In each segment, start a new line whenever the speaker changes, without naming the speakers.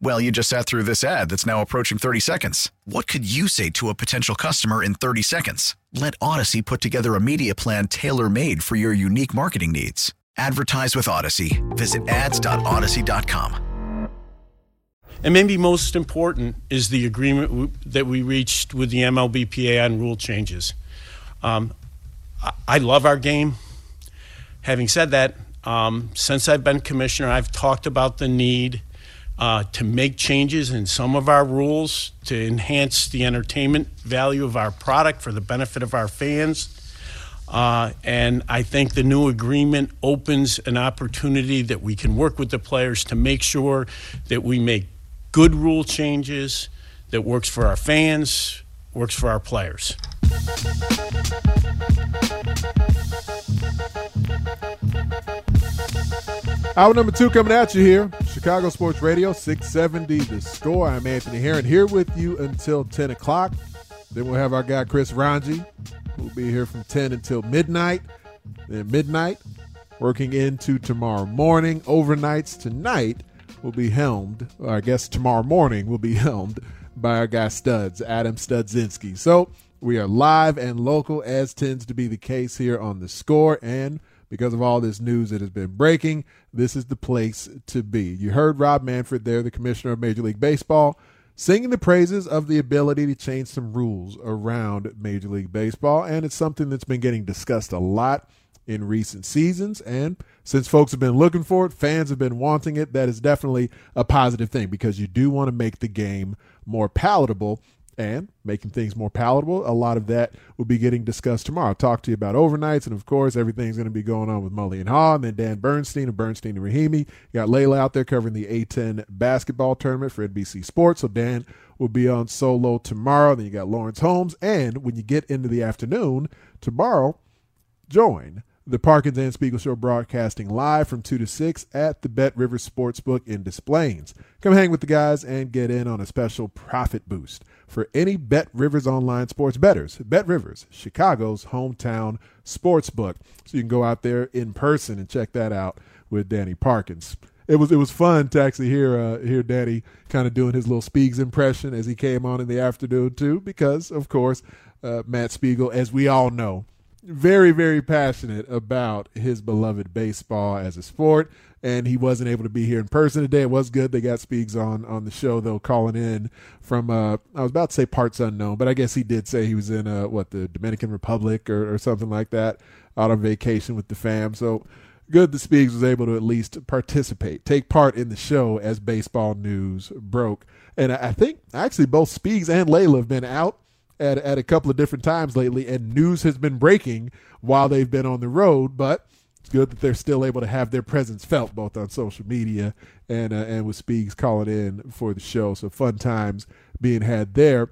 Well, you just sat through this ad that's now approaching 30 seconds. What could you say to a potential customer in 30 seconds? Let Odyssey put together a media plan tailor made for your unique marketing needs. Advertise with Odyssey. Visit ads.odyssey.com.
And maybe most important is the agreement that we reached with the MLBPA on rule changes. Um, I-, I love our game. Having said that, um, since I've been commissioner, I've talked about the need uh, to make changes in some of our rules to enhance the entertainment value of our product for the benefit of our fans. Uh, and I think the new agreement opens an opportunity that we can work with the players to make sure that we make good rule changes that works for our fans, works for our players.
Hour number two coming at you here. Chicago Sports Radio, 670 The Score. I'm Anthony Herron here with you until 10 o'clock. Then we'll have our guy Chris Rongey, who'll be here from 10 until midnight. Then midnight, working into tomorrow morning. Overnights tonight will be helmed, or I guess tomorrow morning will be helmed by our guy Studs, Adam Studzinski. So we are live and local, as tends to be the case here on The Score. And because of all this news that has been breaking, this is the place to be. You heard Rob Manfred there, the commissioner of Major League Baseball, singing the praises of the ability to change some rules around Major League Baseball. And it's something that's been getting discussed a lot in recent seasons. And since folks have been looking for it, fans have been wanting it, that is definitely a positive thing because you do want to make the game more palatable and making things more palatable. A lot of that will be getting discussed tomorrow. I'll talk to you about overnights, and of course, everything's going to be going on with Mully and Haugh, and then Dan Bernstein of Bernstein and Rahimi. You got Leila out there covering the A10 basketball tournament for NBC Sports. So Dan will be on solo tomorrow. Then you got Lawrence Holmes, and when you get into the afternoon tomorrow, join the Parkins and Spiegel Show broadcasting live from 2 to 6 at the Bet Rivers Sportsbook in Des Plaines. Come hang with the guys and get in on a special profit boost for any Bet Rivers online sports betters. Bet Rivers, Chicago's hometown sports book. So you can go out there in person and check that out with Danny Parkins. It was it was fun to actually hear uh, hear Danny kind of doing his little Spiegs impression as he came on in the afternoon too, because of course uh, Matt Spiegel, as we all know, very very passionate about his beloved baseball as a sport and he wasn't able to be here in person today. It was good. They got Spiegs on on the show though calling in from uh i was about to say parts unknown but i guess he did say he was in uh what the dominican republic or, or something like that out on vacation with the fam. So good that Spiegs was able to at least participate take part in the show as baseball news broke. And i think actually both Spiegs and Leila have been out at, at a couple of different times lately, and news has been breaking while they've been on the road. But good that they're still able to have their presence felt both on social media and uh, and with Spiegs calling in for the show. So fun times being had there.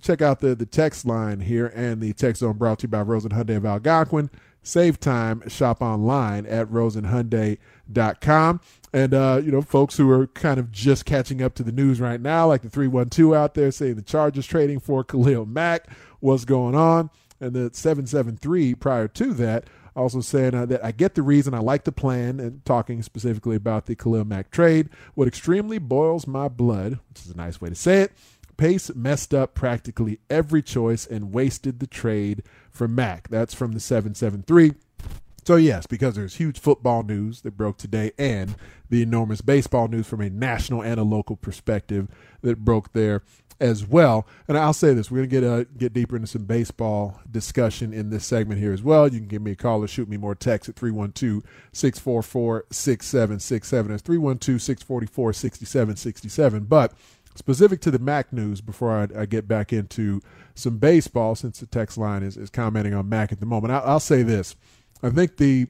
Check out the the text line here and the text zone brought to you by Rosen Hyundai of Algonquin. Save time, shop online at rosenhyundai.com. And, uh, you know, folks who are kind of just catching up to the news right now, like the 312 out there saying the Chargers trading for Khalil Mack, what's going on? And the 773 prior to that also saying uh, that I get the reason I like the plan and talking specifically about the Khalil Mack trade. What extremely boils my blood, which is a nice way to say it, Pace messed up practically every choice and wasted the trade for Mack. That's from the 773. So, yes, because there's huge football news that broke today and the enormous baseball news from a national and a local perspective that broke there as well. And I'll say this: we're to get uh, get deeper into some baseball discussion in this segment here as well. You can give me a call or shoot me more text at 312-644-6767. That's 312-644-6767. But specific to the Mack news, before I, I, get back into some baseball, since the text line is, is commenting on Mack at the moment, I'll, I'll say this: I think the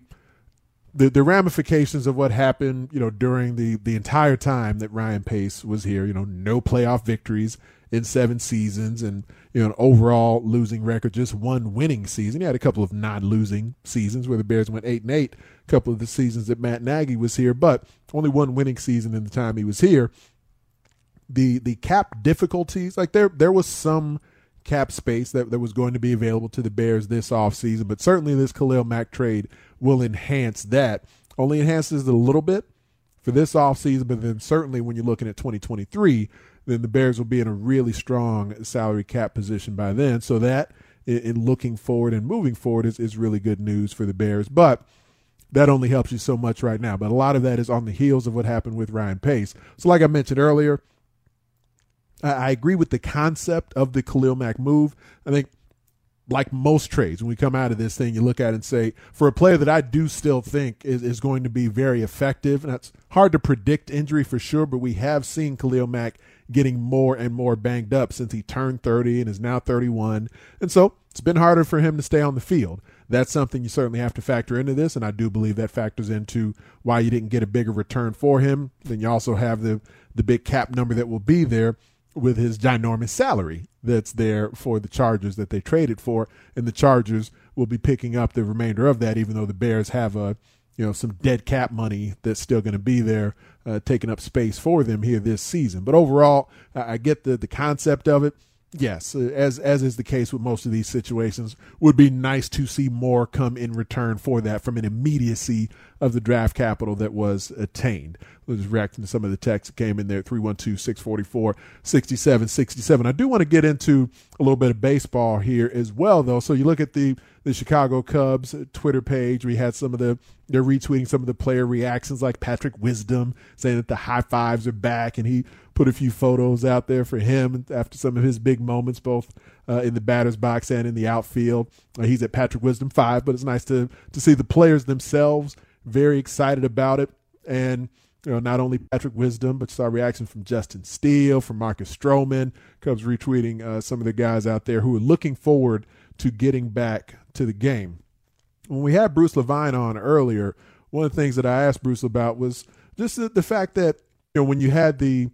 the, the ramifications of what happened, you know, during the, the entire time that Ryan Pace was here, you know, no playoff victories in seven seasons and, you know, an overall losing record, just one winning season. He had a couple of non losing seasons where the Bears went eight and eight, a couple of the seasons that Matt Nagy was here, but only one winning season in the time he was here. The the cap difficulties, like there there was some cap space that, that was going to be available to the Bears this offseason, but certainly this Khalil Mack trade will enhance that. Only enhances it a little bit for this offseason, but then certainly when you're looking at 2023, then the Bears will be in a really strong salary cap position by then. So that, in looking forward and moving forward, is, is really good news for the Bears. But that only helps you so much right now. But a lot of that is on the heels of what happened with Ryan Pace. So, like I mentioned earlier, I agree with the concept of the Khalil Mack move. I think, like most trades, when we come out of this thing, you look at it and say, for a player that I do still think is, is going to be very effective, and that's hard to predict injury for sure, but we have seen Khalil Mack getting more and more banged up since he turned 30 and is now 31. And so it's been harder for him to stay on the field. That's something you certainly have to factor into this, and I do believe that factors into why you didn't get a bigger return for him. Then you also have the the big cap number that will be there with his ginormous salary that's there for the Chargers that they traded for, and the Chargers will be picking up the remainder of that, even though the Bears have a you know some dead cap money that's still going to be there, uh, taking up space for them here this season. But overall, I get the the concept of it yes, uh, as as is the case with most of these situations, would be nice to see more come in return for that from an immediacy of the draft capital that was attained. We're reacting to some of the text that came in there 312 644 6767. I do want to get into a little bit of baseball here as well, though. So you look at the the Chicago Cubs uh, Twitter page. We had some of the they're retweeting some of the player reactions, like Patrick Wisdom saying that the high fives are back, and he put a few photos out there for him after some of his big moments, both uh, in the batter's box and in the outfield. Uh, he's at Patrick Wisdom five, but it's nice to to see the players themselves very excited about it, and you know not only Patrick Wisdom, but saw reaction from Justin Steele, from Marcus Stroman. Cubs retweeting uh, some of the guys out there who are looking forward to getting back to the game. When we had Bruce Levine on earlier, one of the things that I asked Bruce about was just the, the fact that you know when you had the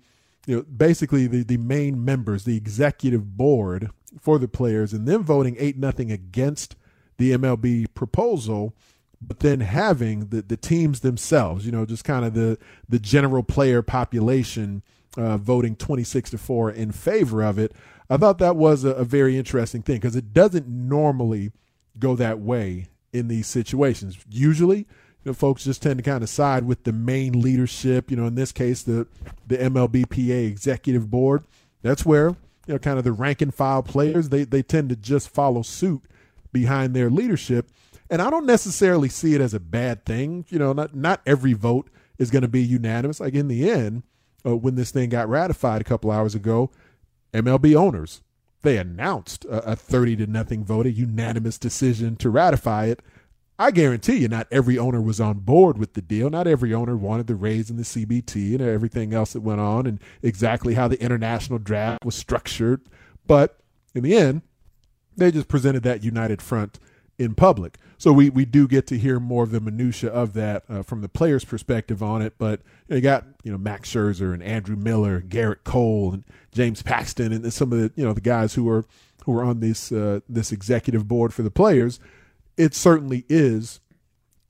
you know basically the, the main members, the executive board for the players, and them voting eight nothing against the MLB proposal, but then having the, the teams themselves, you know, just kind of the the general player population uh, voting 26 to 4 in favor of it. I thought that was a, a very interesting thing because it doesn't normally go that way in these situations. Usually, you know, folks just tend to kind of side with the main leadership. You know, in this case, the the MLBPA executive board. That's where you know, kind of the rank and file players they they tend to just follow suit behind their leadership. And I don't necessarily see it as a bad thing. You know, not not every vote is going to be unanimous. Like in the end, uh, when this thing got ratified a couple hours ago, MLB owners. They announced a, a 30 to nothing vote, a unanimous decision to ratify it. I guarantee you, not every owner was on board with the deal. Not every owner wanted the raise in the CBT and everything else that went on and exactly how the international draft was structured. But in the end, they just presented that united front in public. So we, we do get to hear more of the minutia of that uh, from the players' perspective on it. But you got you know Max Scherzer and Andrew Miller, Gerrit Cole, and James Paxton, and some of the you know the guys who are who are on this uh, this executive board for the players. It certainly is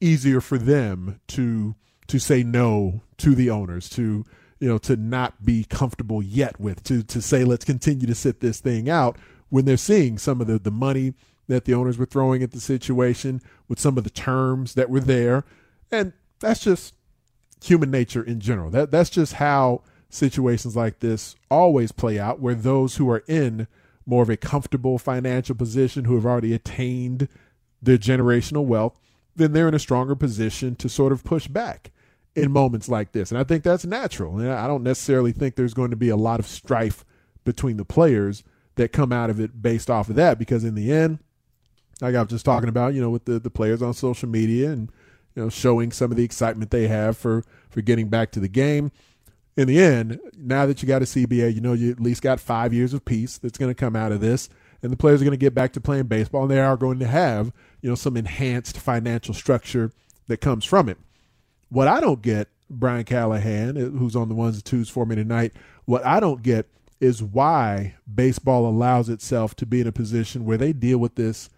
easier for them to to say no to the owners to you know to not be comfortable yet with to to say let's continue to sit this thing out when they're seeing some of the the money that the owners were throwing at the situation with some of the terms that were there. And that's just human nature in general. That that's just how situations like this always play out where those who are in more of a comfortable financial position who have already attained their generational wealth, then they're in a stronger position to sort of push back in moments like this. And I think that's natural. And I don't necessarily think there's going to be a lot of strife between the players that come out of it based off of that. Because in the end, like I was just talking about, you know, with the, the players on social media and you know showing some of the excitement they have for for getting back to the game. In the end, now that you got a CBA, you know you at least got five years of peace that's going to come out of this, and the players are going to get back to playing baseball, and they are going to have you know some enhanced financial structure that comes from it. What I don't get, Brian Callahan, eh, who's on the ones and twos for me tonight, what I don't get is why baseball allows itself to be in a position where they deal with this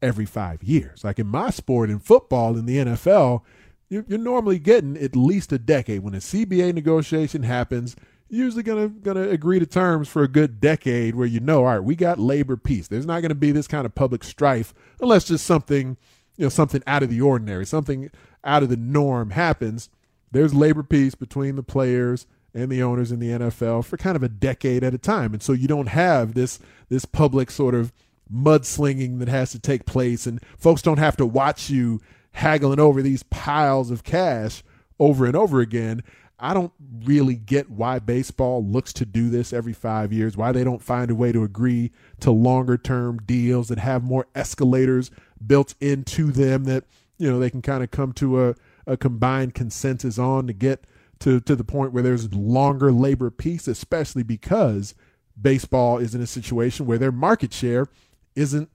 every five years. Like in my sport, in football, in the NFL, you're, normally getting at least a decade. When a CBA negotiation happens, usually gonna gonna agree to terms for a good decade where you know, all right, we got labor peace. There's not gonna be this kind of public strife unless just something, you know, something out of the ordinary, something out of the norm happens. There's labor peace between the players and the owners in the NFL for kind of a decade at a time. And so you don't have this this public sort of mudslinging that has to take place and folks don't have to watch you haggling over these piles of cash over and over again. I don't really get why baseball looks to do this every five years, why they don't find a way to agree to longer term deals that have more escalators built into them that, you know, they can kind of come to a, a combined consensus on to get to, to the point where there's longer labor peace, especially because baseball is in a situation where their market share isn't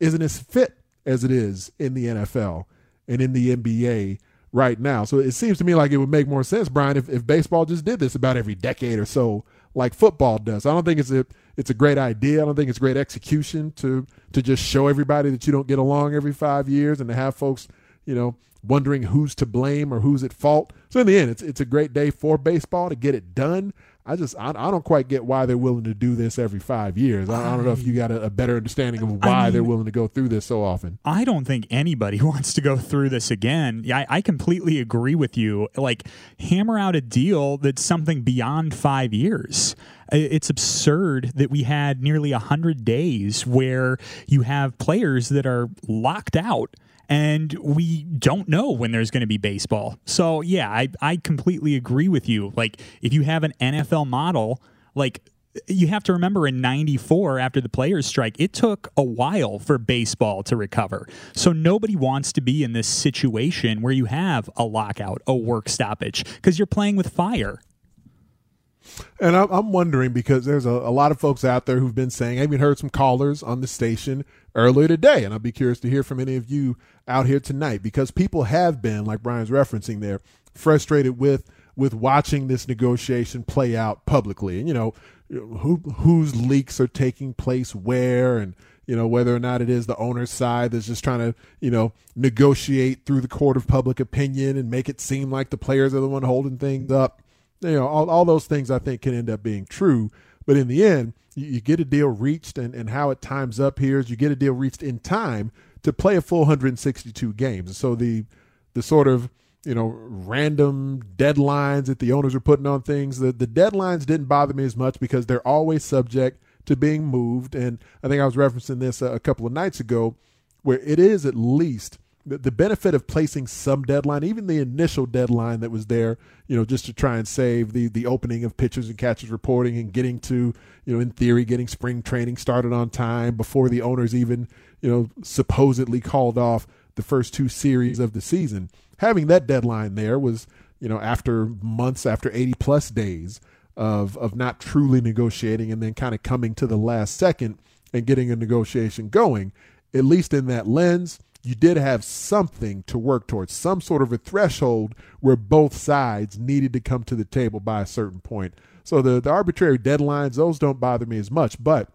isn't as fit as it is in the NFL and in the NBA right now. So it seems to me like it would make more sense, Brian, if, if baseball just did this about every decade or so, like football does. I don't think it's a it's a great idea. I don't think it's great execution to to just show everybody that you don't get along every five years and to have folks, you know, wondering who's to blame or who's at fault. So in the end, it's it's a great day for baseball to get it done. I just I, I don't quite get why they're willing to do this every five years. I, I don't know if you got a, a better understanding of why I mean, they're willing to go through this so often.
I don't think anybody wants to go through this again. Yeah, I, I completely agree with you. Like hammer out a deal that's something beyond five years it's absurd that we had nearly a 100 days where you have players that are locked out and we don't know when there's going to be baseball. So yeah, I I completely agree with you. Like if you have an NFL model, like you have to remember in 94 after the players strike it took a while for baseball to recover so nobody wants to be in this situation where you have a lockout a work stoppage because you're playing with fire
and I'm, wondering because there's a, a, lot of folks out there who've been saying, I even heard some callers on the station earlier today, and I'd be curious to hear from any of you out here tonight because people have been, like Brian's referencing there, frustrated with with watching this negotiation play out publicly, and you know who whose leaks are taking place where, and you know whether or not it is the owner's side that's just trying to you know negotiate through the court of public opinion and make it seem like the players are the one holding things up you know, all, all those things I think can end up being true. But in the end, you, you get a deal reached, and, and how it times up here is you get a deal reached in time to play a full 162 games. So the the sort of you know random deadlines that the owners are putting on things, the the deadlines didn't bother me as much because they're always subject to being moved. And I think I was referencing this a, a couple of nights ago, where it is at least the, benefit of placing some deadline, even the initial deadline that was there, you know, just to try and save the the opening of pitchers and catchers reporting and getting to, you know, in theory, getting spring training started on time before the owners even, you know, supposedly called off the first two series of the season. Having that deadline there was, you know, after months, after 80 plus days of of not truly negotiating and then kind of coming to the last second and getting a negotiation going. At least in that lens, you did have something to work towards, some sort of a threshold where both sides needed to come to the table by a certain point. So the, the arbitrary deadlines, those don't bother me as much, but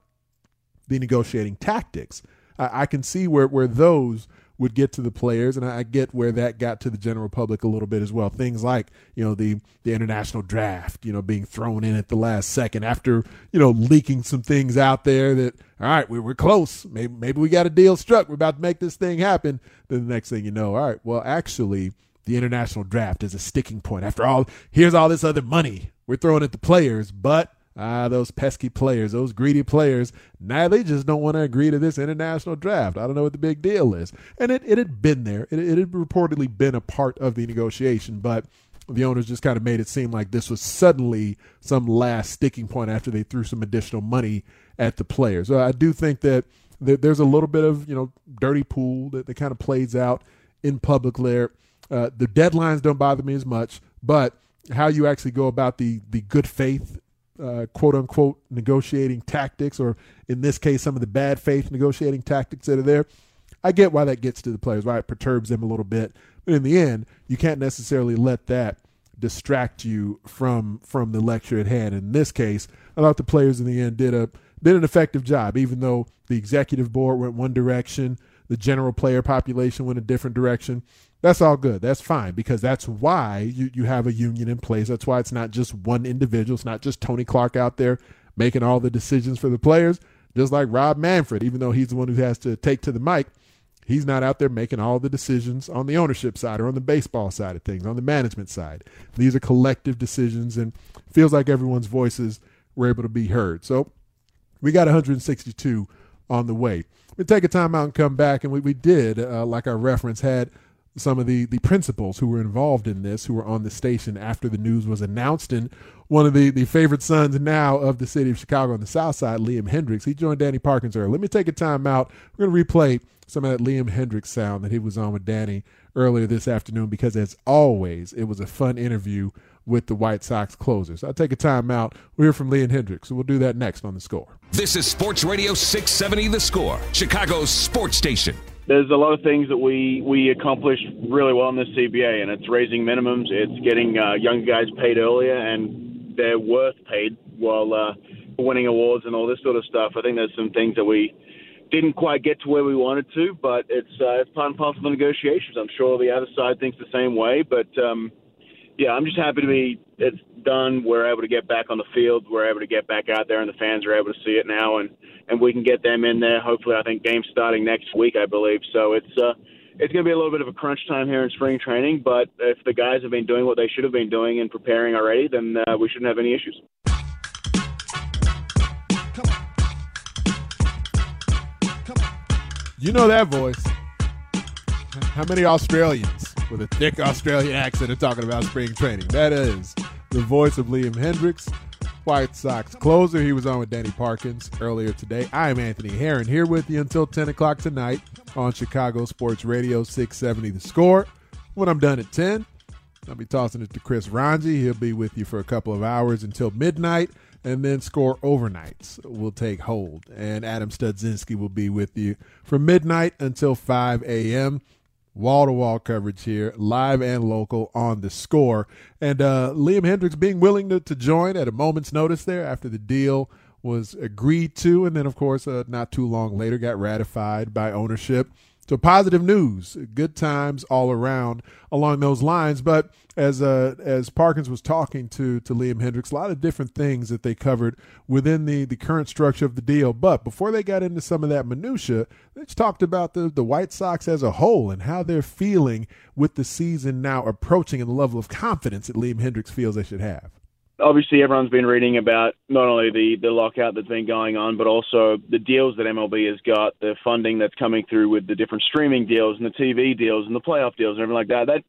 the negotiating tactics, I, I can see where, where those would get to the players, and I get where that got to the general public a little bit as well. Things like you know the the international draft, you know, being thrown in at the last second after you know leaking some things out there that all right, we were close, maybe maybe we got a deal struck, we're about to make this thing happen. Then the next thing you know, all right, well actually the international draft is a sticking point. After all, here's all this other money we're throwing at the players, but Ah, those pesky players, those greedy players. Now they just don't want to agree to this international draft. I don't know what the big deal is. And it, it had been there. It, it had reportedly been a part of the negotiation, but the owners just kind of made it seem like this was suddenly some last sticking point after they threw some additional money at the players. So I do think that there's a little bit of you know dirty pool that, that kind of plays out in public there. Uh, the deadlines don't bother me as much, but how you actually go about the the good faith uh, quote unquote negotiating tactics, or in this case, some of the bad faith negotiating tactics that are there. I get why that gets to the players, why it perturbs them a little bit. But in the end, you can't necessarily let that distract you from from the lecture at hand. In this case, I thought the players in the end did a did an effective job, even though the executive board went one direction, the general player population went a different direction. That's all good. That's fine because that's why you, you have a union in place. That's why it's not just one individual. It's not just Tony Clark out there making all the decisions for the players, just like Rob Manfred, even though he's the one who has to take to the mic He's not out there making all the decisions on the ownership side or on the baseball side of things, on the management side. These are collective decisions, and feels like everyone's voices were able to be heard. So we got 162 on the way. We take a time out and come back, and we, we did, uh, like our reference, had some of the, the principals who were involved in this, who were on the station after the news was announced. And one of the, the favorite sons now of the city of Chicago on the south side, Liam Hendriks, he joined Danny Parkins earlier. Let me take a time out. We're going to replay some of that Liam Hendriks sound that he was on with Danny earlier this afternoon because, as always, it was a fun interview with the White Sox closers. I'll take a time out. We'll hear from Liam Hendriks, so we'll do that next on The Score.
This is Sports Radio 670 The Score, Chicago's sports station.
There's a lot of things that we, we accomplished really well in this CBA, and it's raising minimums, it's getting uh, young guys paid earlier, and they're worth paid while uh, winning awards and all this sort of stuff. I think there's some things that we didn't quite get to where we wanted to, but it's uh, it's part and parcel of the negotiations. I'm sure the other side thinks the same way, but um, yeah, I'm just happy to be it's done. We're able to get back on the field. We're able to get back out there, and the fans are able to see it now, and and we can get them in there. Hopefully, I think games starting next week, I believe. So it's uh, it's going to be a little bit of a crunch time here in spring training. But if the guys have been doing what they should have been doing and preparing already, then uh, we shouldn't have any issues.
You know that voice. How many Australians with a thick Australian accent and talking about spring training? That is the voice of Liam Hendriks, White Sox closer. He was on with Danny Parkins earlier today. I'm Anthony Herron here with you until 10 o'clock tonight on Chicago Sports Radio 670 The Score. When I'm done at 10, I'll be tossing it to Chris Rongey. He'll be with you for a couple of hours until midnight and then score overnights will take hold. And Adam Studzinski will be with you from midnight until 5 a.m. Wall to wall coverage here, live and local on the score. And uh, Liam Hendriks being willing to, to join at a moment's notice there after the deal was agreed to. And then, of course, uh, not too long later, got ratified by ownership. So positive news, good times all around along those lines. But as uh, as Parkins was talking to to Liam Hendriks, a lot of different things that they covered within the the current structure of the deal. But before they got into some of that minutia, they talked about the the White Sox as a whole and how they're feeling with the season now approaching and the level of confidence that Liam Hendriks feels they should have
obviously everyone's been reading about not only the, the lockout that's been going on, but also the deals that MLB has got, the funding that's coming through with the different streaming deals and the TV deals and the playoff deals and everything like that. That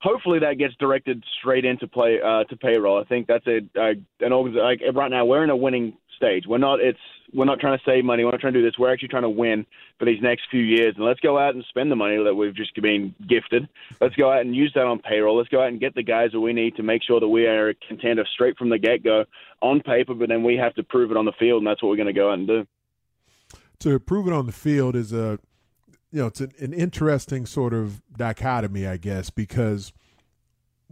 hopefully that gets directed straight into play uh, to payroll. I think that's a, a an like right now we're in a winning stage. We're not it's we're not trying to save money. We're not trying to do this. We're actually trying to win for these next few years. And let's go out and spend the money that we've just been gifted. Let's go out and use that on payroll. Let's go out and get the guys that we need to make sure that we are a contender straight from the get go on paper, but then we have to prove it on the field, and that's what we're going to go out and do.
To prove it on the field is a you know, it's an, an interesting sort of dichotomy, I guess, because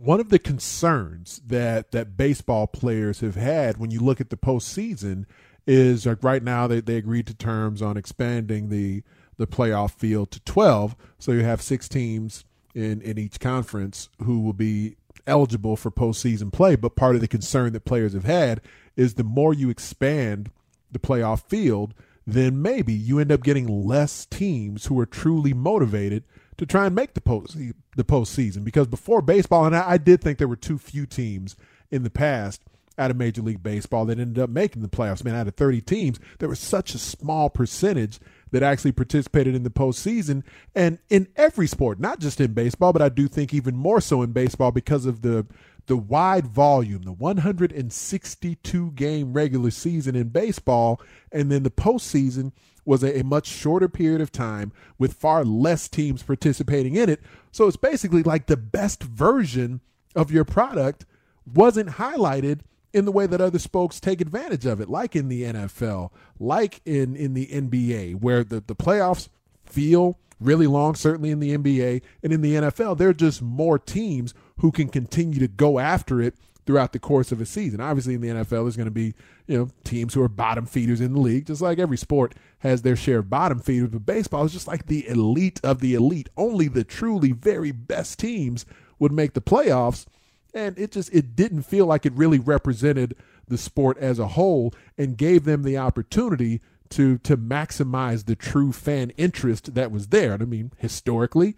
one of the concerns that that baseball players have had when you look at the postseason is like right now they, they agreed to terms on expanding the the playoff field to 12 so you have six teams in in each conference who will be eligible for postseason play. But part of the concern that players have had is the more you expand the playoff field then maybe you end up getting less teams who are truly motivated to try and make the post the postseason because before baseball and I, I did think there were too few teams in the past out of Major League Baseball that ended up making the playoffs. Man, out of 30 teams, there was such a small percentage that actually participated in the postseason. And in every sport, not just in baseball, but I do think even more so in baseball because of the the wide volume, the 162 game regular season in baseball, and then the postseason was a, a, much shorter period of time with far less teams participating in it. So it's basically like the best version of your product wasn't highlighted in the way that other spokes take advantage of it, like in the NFL, like in, in the NBA, where the, the playoffs feel really long, certainly in the NBA. And in the NFL, there are just more teams who can continue to go after it throughout the course of a season. Obviously, in the NFL, there's going to be you know teams who are bottom feeders in the league, just like every sport has their share of bottom feeders. But baseball is just like the elite of the elite. Only the truly very best teams would make the playoffs, and it just it didn't feel like it really represented the sport as a whole and gave them the opportunity to to maximize the true fan interest that was there. I mean, historically,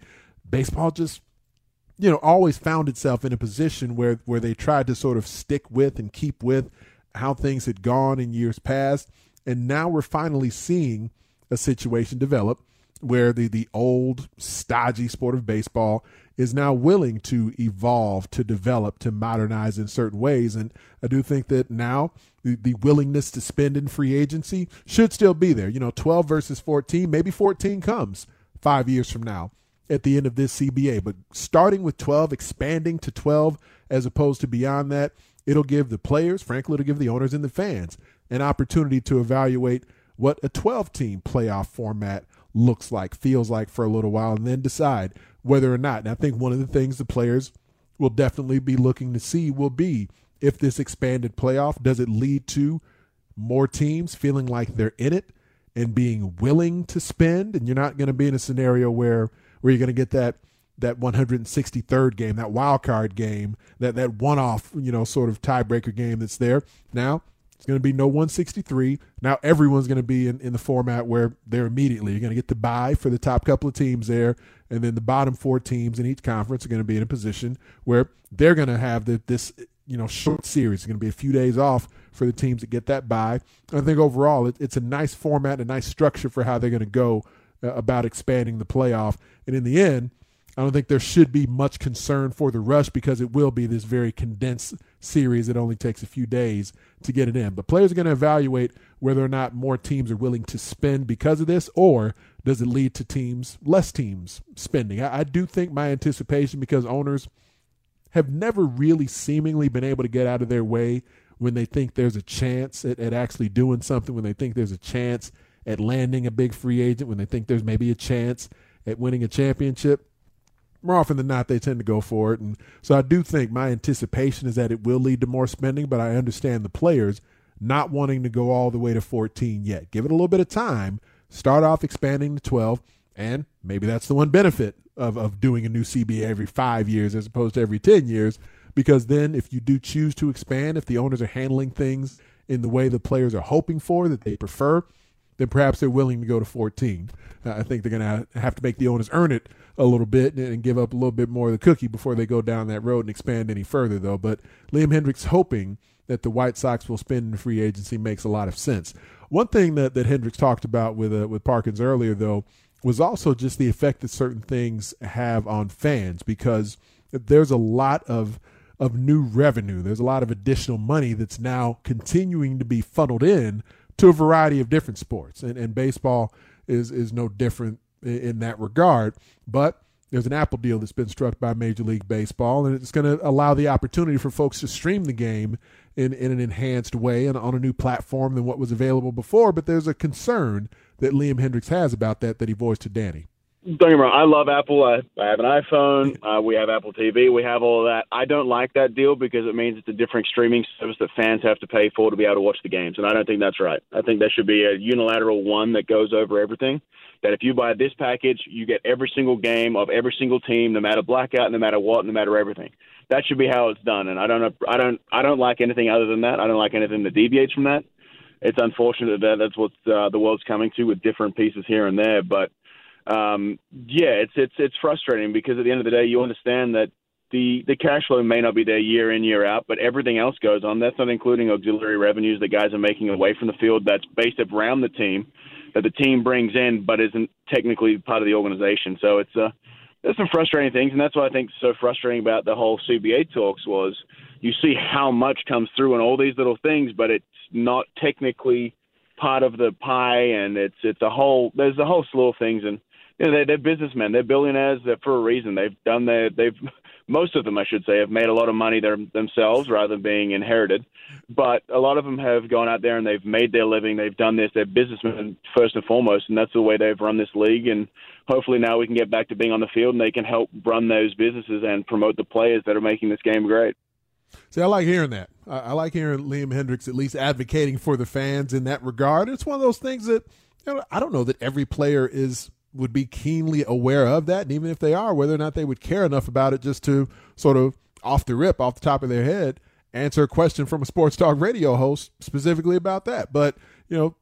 baseball just you know always found itself in a position where where they tried to sort of stick with and keep with how things had gone in years past. And now we're finally seeing a situation develop where the the old stodgy sport of baseball is now willing to evolve to develop to modernize in certain ways. And i do think that now the, the willingness to spend in free agency should still be there. You know 12 versus 14 maybe 14 comes five years from now at the end of this CBA. But starting with 12, expanding to 12 as opposed to beyond that, it'll give the players, frankly, it'll give the owners and the fans an opportunity to evaluate what a 12 team playoff format looks like, feels like for a little while, and then decide whether or not. And I think one of the things the players will definitely be looking to see will be if this expanded playoff does it lead to more teams feeling like they're in it and being willing to spend and you're not going to be in a scenario where where you're going to get that that 163rd game, that wild card game, that that one off, you know, sort of tiebreaker game that's there. Now it's going to be no 163. Now everyone's going to be in, in the format where they're immediately you're going to get the buy for the top couple of teams there, and then the bottom four teams in each conference are going to be in a position where they're going to have the, this you know short series. It's going to be a few days off for the teams that get that buy. I think overall it, it's a nice format, a nice structure for how they're going to go Uh, about expanding the playoff. And in the end, I don't think there should be much concern for the rush because it will be this very condensed series that only takes a few days to get it in. But players are going to evaluate whether or not more teams are willing to spend because of this, or does it lead to teams, less teams spending? I, I do think my anticipation, because owners have never really seemingly been able to get out of their way when they think there's a chance at, at actually doing something, when they think there's a chance at landing a big free agent, when they think there's maybe a chance at winning a championship, more often than not, they tend to go for it. And so I do think my anticipation is that it will lead to more spending, but I understand the players not wanting to go all the way to 14 yet. Give it a little bit of time. Start off expanding to 12, and maybe that's the one benefit of, of doing a new CBA every five years as opposed to every 10 years. Because then, if you do choose to expand, if the owners are handling things in the way the players are hoping for, that they prefer, then perhaps they're willing to go to 14. Uh, I think they're going to have to make the owners earn it a little bit and, give up a little bit more of the cookie before they go down that road and expand any further, though. But Liam Hendriks hoping that the White Sox will spend in free agency makes a lot of sense. One thing that, that Hendriks talked about with uh, with Parkins earlier, though, was also just the effect that certain things have on fans because there's a lot of of new revenue. There's a lot of additional money that's now continuing to be funneled in to a variety of different sports, and, and baseball is is no different in, in that regard. But there's an Apple deal that's been struck by Major League Baseball, and it's going to allow the opportunity for folks to stream the game in, in an enhanced way and on a new platform than what was available before. But there's a concern that Liam Hendriks has about that that he voiced to Danny
don't get me wrong. I love Apple. I, I have an iPhone. Uh, we have Apple TV. We have all of that. I don't like that deal because it means it's a different streaming service that fans have to pay for to be able to watch the games, and I don't think that's right. I think there should be a unilateral one that goes over everything. That if you buy this package, you get every single game of every single team, no matter blackout, no matter what, no matter everything. That should be how it's done. And I don't. I don't. I don't like anything other than that. I don't like anything that deviates from that. It's unfortunate that that's what uh, the world's coming to with different pieces here and there, but um, yeah, it's it's it's frustrating because at the end of the day, you understand that the the cash flow may not be there year in year out, but everything else goes on. That's not including auxiliary revenues that guys are making away from the field. That's based around the team. that the team brings in, but isn't technically part of the organization. So it's uh, there's some frustrating things, and that's what I think so frustrating about the whole CBA talks was you see how much comes through and all these little things, but it's not technically part of the pie, and it's it's a whole there's a whole slew of things, and you know, they're, they're businessmen, they're billionaires, they're for a reason. They've done their they've most of them, I should say, have made a lot of money their, themselves rather than being inherited. But a lot of them have gone out there and they've made their living. They've done this. They're businessmen first and foremost, and that's the way they've run this league. And hopefully now we can get back to being on the field and they can help run those businesses and promote the players that are making this game great.
See, I like hearing that. I, I like hearing Liam Hendriks at least advocating for the fans in that regard. It's one of those things that you know, I don't know that every player is would be keenly aware of that, and even if they are, whether or not they would care enough about it just to sort of off the rip, off the top of their head, answer a question from a sports talk radio host specifically about that. But you know,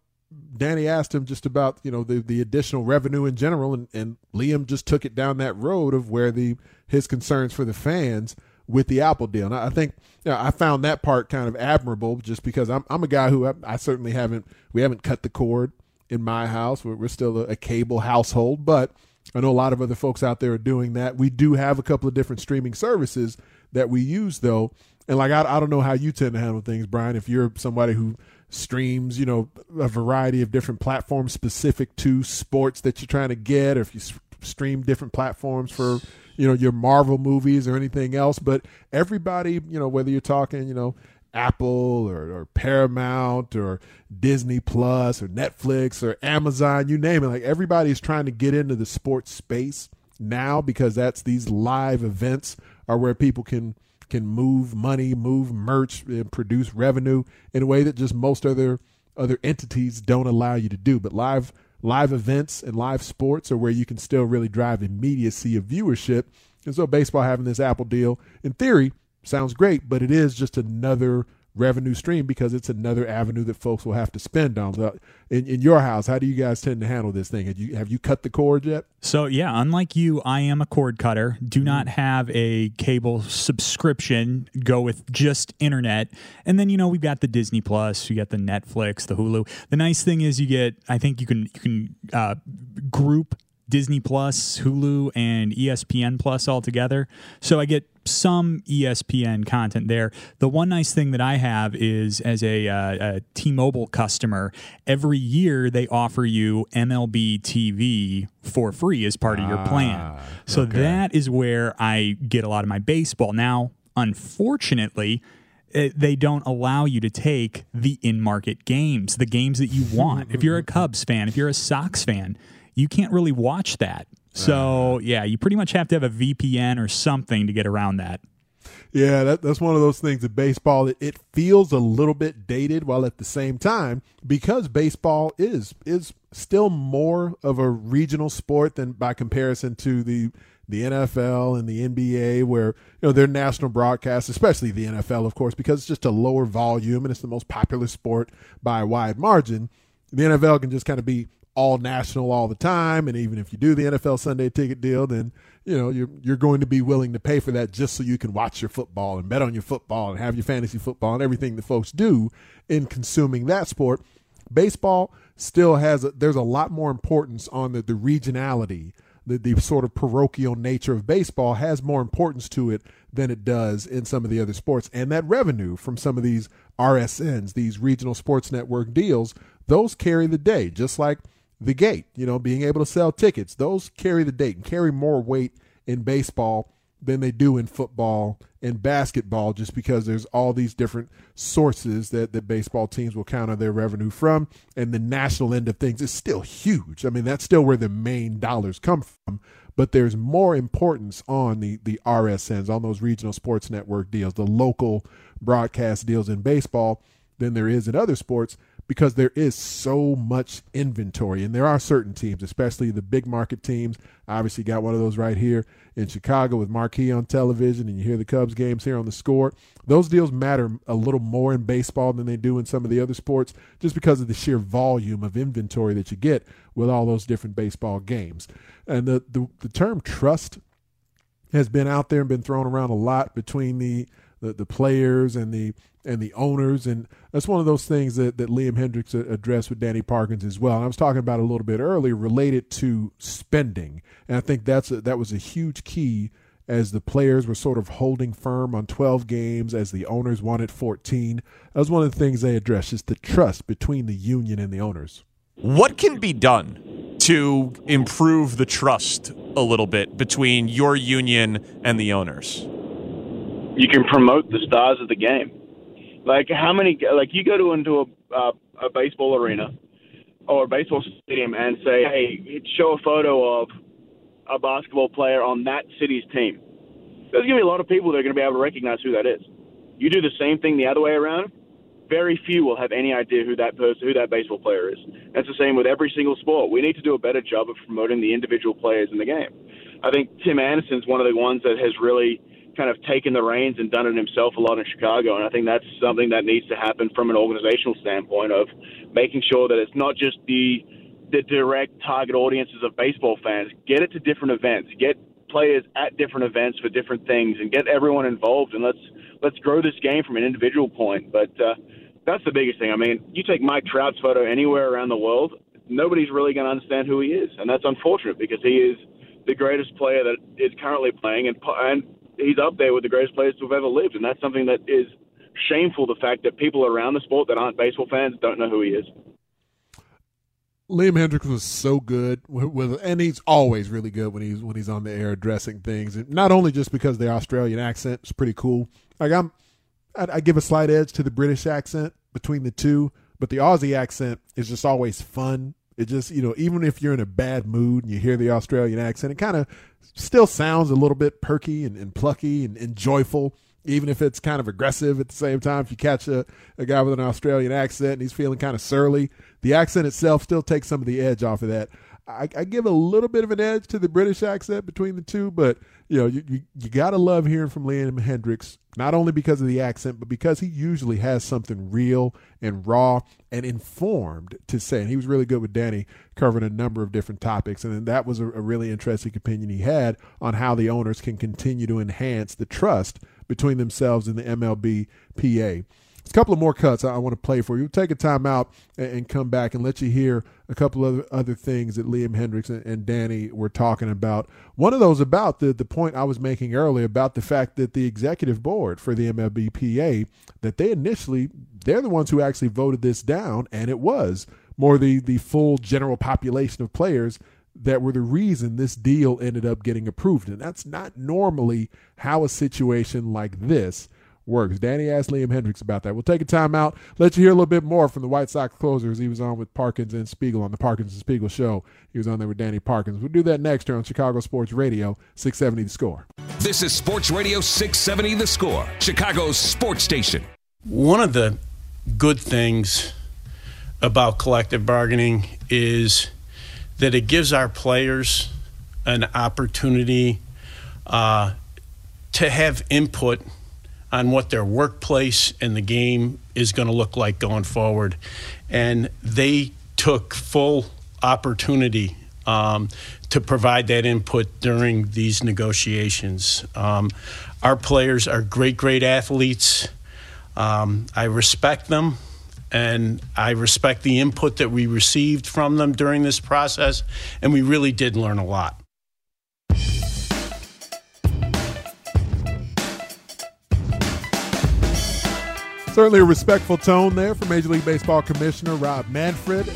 Danny asked him just about you know the the additional revenue in general, and, and Liam just took it down that road of where the his concerns for the fans with the Apple deal. And I think you know, I found that part kind of admirable, just because I'm I'm a guy who I, I certainly haven't we haven't cut the cord in my house. We're, we're still a, a, cable household, but I know a lot of other folks out there are doing that. We do have a couple of different streaming services that we use, though. And like, I, I don't know how you tend to handle things, Brian. If you're somebody who streams, you know, a variety of different platforms specific to sports that you're trying to get, or if you stream different platforms for, you know, your Marvel movies or anything else. But everybody, you know, whether you're talking, you know, Apple or, or, Paramount or Disney Plus or Netflix or Amazon, you name it. Like everybody's trying to get into the sports space now because that's these live events are where people can can move money, move merch, and produce revenue in a way that just most other other entities don't allow you to do. But live live events and live sports are where you can still really drive immediacy of viewership. And so baseball having this Apple deal, in theory, sounds great, but it is just another revenue stream because it's another avenue that folks will have to spend on. In, in your house, how do you guys tend to handle this thing? Have you have you cut the cord yet?
So yeah, unlike you, I am a cord cutter. Do mm-hmm. not have a cable subscription. Go with just internet, and then you know we've got the Disney Plus, you got the Netflix, the Hulu. The nice thing is you get, I think you can you can uh, group Disney Plus, Hulu, and ESPN Plus all together. So I get some ESPN content there. The one nice thing that I have is as a, uh, a T-Mobile customer, every year they offer you MLB TV for free as part of your plan. Ah, so okay. that is where I get a lot of my baseball. Now, unfortunately, eh, they don't allow you to take the in-market games, the games that you want. if you're a Cubs fan, if you're a Sox fan, you can't really watch that. So uh-huh. yeah, you pretty much have to have a VPN or something to get around that.
Yeah, that, that's one of those things that baseball it, it, feels a little bit dated, while at the same time, because baseball is is still more of a regional sport than by comparison to the the NFL and the NBA, where you know their national broadcasts, especially the NFL, of course, because it's just a lower volume and it's the most popular sport by a wide margin. The NFL can just kind of be all national all the time and even if you do the NFL Sunday ticket deal then you know you're you're going to be willing to pay for that just so you can watch your football and bet on your football and have your fantasy football and everything that folks do in consuming that sport. Baseball still has a, there's a lot more importance on the, the regionality the, the sort of parochial nature of baseball has more importance to it than it does in some of the other sports. And that revenue from some of these RSNs these regional sports network deals those carry the day just like the gate, you know, being able to sell tickets. Those carry the date and carry more weight in baseball than they do in football and basketball just because there's all these different sources that, that baseball teams will count on their revenue from. And the national end of things is still huge. I mean that's still where the main dollars come from. But there's more importance on the the rsns on those regional sports network deals the local broadcast deals in baseball than there is in other sports because there is so much inventory. And there are certain teams, especially the big market teams. Obviously got one of those right here in Chicago with Marquee on television, and you hear the Cubs games here on the score. Those deals matter a little more in baseball than they do in some of the other sports just because of the sheer volume of inventory that you get with all those different baseball games. And the, the, the term trust has been out there and been thrown around a lot between the the, the players and the and the owners, and that's one of those things that, that Liam Hendriks addressed with Danny Parkins as well. And I was talking about a little bit earlier related to spending, and I think that's a, that was a huge key as the players were sort of holding firm on 12 games, as the owners wanted 14. That was one of the things they addressed, is the trust between the union and the owners.
What can be done to improve the trust a little bit between your union and the owners?
You can promote the stars of the game. Like how many? Like you go to into a uh, a baseball arena or a baseball stadium and say, "Hey, show a photo of a basketball player on that city's team." There's to be a lot of people that are going to be able to recognize who that is. You do the same thing the other way around. Very few will have any idea who that person, who that baseball player is. That's the same with every single sport. We need to do a better job of promoting the individual players in the game. I think Tim Anderson's one of the ones that has really kind of taken the reins and done it himself a lot in Chicago. And I think that's something that needs to happen from an organizational standpoint of making sure that it's not just the the direct target audiences of baseball fans. Get it to different events. Get players at different events for different things, and get everyone involved. And let's let's grow this game from an individual point. But uh, that's the biggest thing. I mean, you take Mike Trout's photo anywhere around the world, nobody's really going to understand who he is, and that's unfortunate because he is the greatest player that is currently playing, and and he's up there with the greatest players to have ever lived, and that's something that is shameful. The fact that people around the sport that aren't baseball fans don't know who he is.
Liam Hendriks was so good with, and he's always really good when he's when he's on the air addressing things. And not only just because the Australian accent is pretty cool. Like I'm, I, I give a slight edge to the British accent between the two, but the Aussie accent is just always fun. It just you know even if you're in a bad mood and you hear the Australian accent, it kind of still sounds a little bit perky and, and plucky and, and, joyful, even if it's kind of aggressive at the same time. If you catch a, a guy with an Australian accent and he's feeling kind of surly, the accent itself still takes some of the edge off of that. I, I, give a little bit of an edge to the British accent between the two, but you know, you, you, you got to love hearing from Liam Hendriks, not only because of the accent, but because he usually has something real and raw and informed to say. And he was really good with Danny covering a number of different topics. And that was a, a really interesting opinion he had on how the owners can continue to enhance the trust between themselves and the MLB PA a couple of more cuts I, want to play for you. Take a time out and, and, come back and let you hear a couple of other things that Liam Hendriks and, and, Danny were talking about. One of those about the, the point I was making earlier about the fact that the executive board for the MLBPA, that they initially, they're the ones who actually voted this down, and it was more the, the full general population of players that were the reason this deal ended up getting approved. And that's not normally how a situation like this – works. Danny asked Liam Hendriks about that. We'll take a time out, let you hear a little bit more from the White Sox closers. He was on with Parkins and Spiegel on the Parkins and Spiegel show. He was on there with Danny Parkins. We'll do that next here on Chicago Sports Radio, 670 The Score.
This is Sports Radio 670 The Score, Chicago's sports station.
One of the good things about collective bargaining is that it gives our players an opportunity uh, to have input – on what their workplace and the game is going to look like going forward. And they took full opportunity um, to provide that input during these negotiations. Um, our players are great, great athletes. Um, I respect them and I respect the input that we received from them during this process, and we really did learn a lot.
Certainly a respectful tone there from Major League Baseball Commissioner Rob Manfred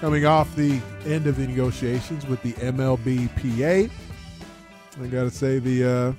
coming off the end of the negotiations with the MLBPA. I got to say, the, uh,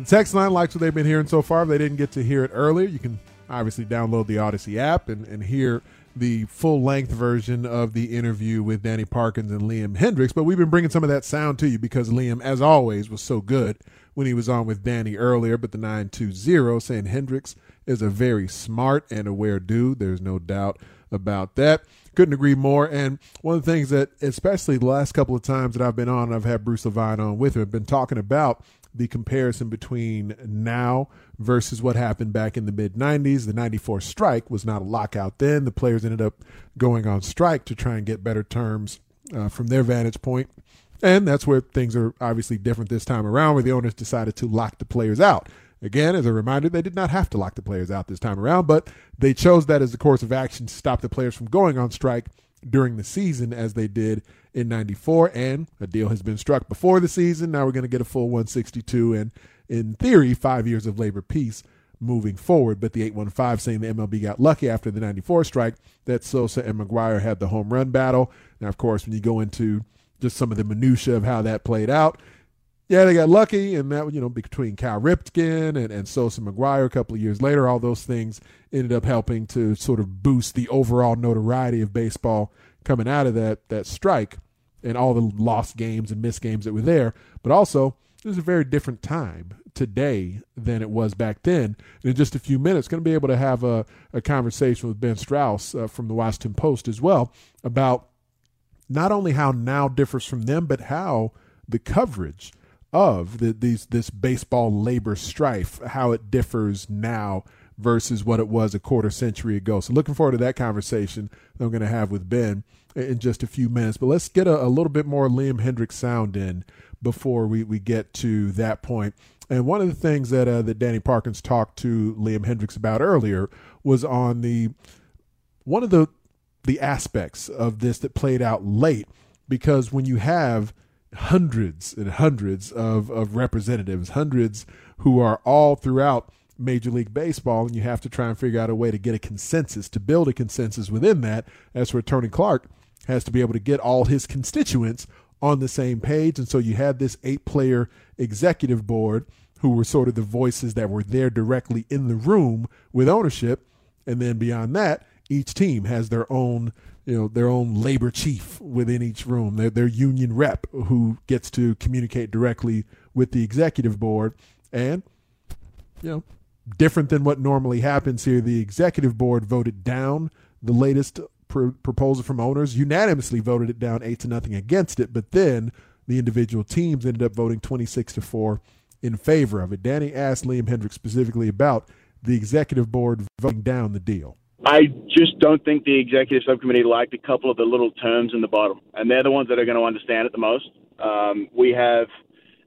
the text line likes what they've been hearing so far. If they didn't get to hear it earlier, you can obviously download the Audacy app and, and hear the full length version of the interview with Danny Parkins and Liam Hendriks. But we've been bringing some of that sound to you because Liam, as always, was so good when he was on with Danny earlier. But the 920 saying Hendriks is a very smart and aware dude. There's no doubt about that. Couldn't agree more. And one of the things that, especially the last couple of times that I've been on, and I've had Bruce Levine on with him, I've been talking about the comparison between now versus what happened back in the mid 90s. The 94 strike was not a lockout then. The players ended up going on strike to try and get better terms uh, from their vantage point. And that's where things are obviously different this time around, where the owners decided to lock the players out. Again, as a reminder, they did not have to lock the players out this time around, but they chose that as the course of action to stop the players from going on strike during the season as they did in 94 and a deal has been struck before the season. Now we're going to get a full 162 and in theory 5 years of labor peace moving forward. But the 815 saying the MLB got lucky after the 94 strike that Sosa and McGwire had the home run battle. Now of course when you go into just some of the minutia of how that played out yeah, they got lucky, and that you know between Cal Ripken and, and Sosa McGwire a couple of years later, all those things ended up helping to sort of boost the overall notoriety of baseball coming out of that that strike and all the lost games and missed games that were there. But also, it was a very different time today than it was back then. And in just a few minutes, going to be able to have a, a conversation with Ben Strauss uh, from the Washington Post as well about not only how now differs from them, but how the coverage of the, these this baseball labor strife, how it differs now versus what it was a quarter century ago. So looking forward to that conversation that I'm going to have with Ben in just a few minutes. But let's get a, a little bit more Liam Hendriks sound in before we, we get to that point. And one of the things that uh, that Danny Parkins talked to Liam Hendriks about earlier was on the one of the the aspects of this that played out late because when you have hundreds and hundreds of, of representatives, hundreds who are all throughout Major League Baseball, and you have to try and figure out a way to get a consensus, to build a consensus within that. As for Tony Clark, has to be able to get all his constituents on the same page. And so you had this eight player executive board who were sort of the voices that were there directly in the room with ownership. And then beyond that, each team has their own you know their own labor chief within each room. Their, their union rep who gets to communicate directly with the executive board. And you know different than what normally happens here the executive board voted down the latest pr- proposal from owners unanimously voted it down 8 to nothing against it. But then the individual teams ended up voting 26 to 4 in favor of it. Danny asked liam hendriks specifically about the executive board voting down the deal
I just don't think the executive subcommittee liked a couple of the little terms in the bottom, and they're the ones that are going to understand it the most. Um, we have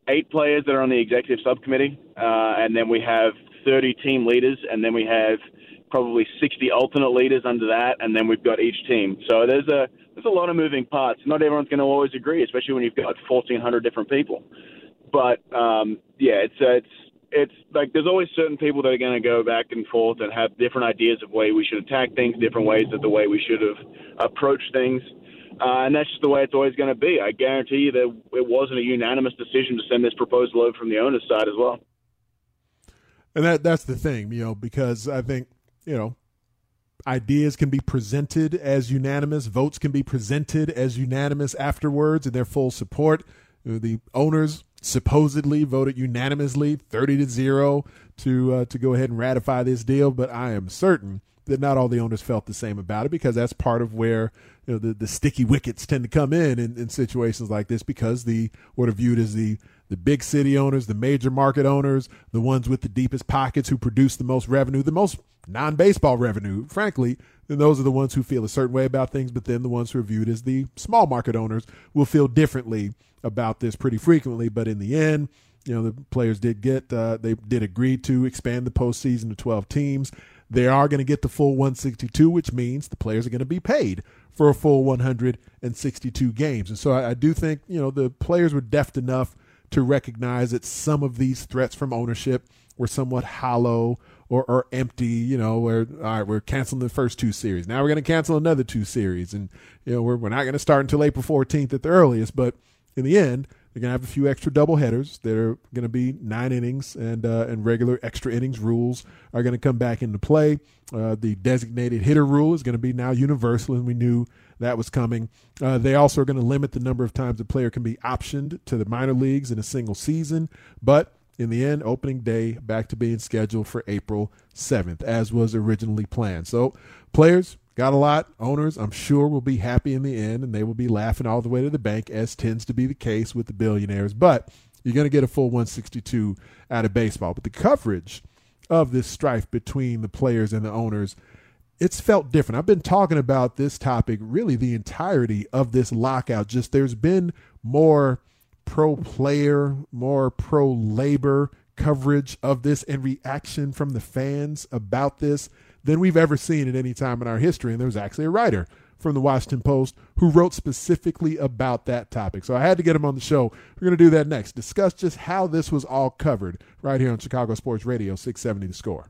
eight players that are on the executive subcommittee, uh, and then we have 30 team leaders, and then we have probably 60 alternate leaders under that, and then we've got each team. So there's a there's a lot of moving parts. Not everyone's going to always agree, especially when you've got 1,400 different people. But um, yeah, it's uh, it's it's like there's always certain people that are going to go back and forth and have different ideas of way we should attack things, different ways of the way we should have approached things. Uh, and that's just the way it's always going to be. I guarantee you that it wasn't a unanimous decision to send this proposal over from the owner's side as well.
And that that's the thing, you know, because I think, you know, ideas can be presented as unanimous, votes can be presented as unanimous afterwards in their full support. The owners supposedly voted unanimously 30 to 0 to uh, to go ahead and ratify this deal but i am certain that not all the owners felt the same about it because that's part of where you know the, the sticky wickets tend to come in, in in situations like this because the what are viewed as the the big city owners, the major market owners, the ones with the deepest pockets who produce the most revenue, the most non baseball revenue, frankly, then those are the ones who feel a certain way about things. But then the ones who are viewed as the small market owners will feel differently about this pretty frequently. But in the end, you know, the players did get, uh, they did agree to expand the postseason to 12 teams. They are going to get the full 162, which means the players are going to be paid for a full 162 games. And so I, I do think, you know, the players were deft enough to recognize that some of these threats from ownership were somewhat hollow or, or empty, you know, where all right, we're canceling the first two series. Now we're going to cancel another two series. And, you know, we're, we're not going to start until April 14th at the earliest. But in the end, they're going to have a few extra double headers. They're going to be nine innings, and uh, and regular extra innings rules are going to come back into play. Uh, the designated hitter rule is going to be now universal, and we knew that was coming. Uh, they also are going to limit the number of times a player can be optioned to the minor leagues in a single season. But in the end, opening day back to being scheduled for April 7th, as was originally planned. So, players, Got a lot. Owners, I'm sure, will be happy in the end and they will be laughing all the way to the bank, as tends to be the case with the billionaires. But you're going to get a full 162 out of baseball. But the coverage of this strife between the players and the owners, it's felt different. I've been talking about this topic really the entirety of this lockout. Just there's been more pro player, more pro labor coverage of this and reaction from the fans about this than we've ever seen at any time in our history. And there was actually a writer from the Washington Post who wrote specifically about that topic. So I had to get him on the show. We're going to do that next. Discuss just how this was all covered right here on Chicago Sports Radio 670 The Score.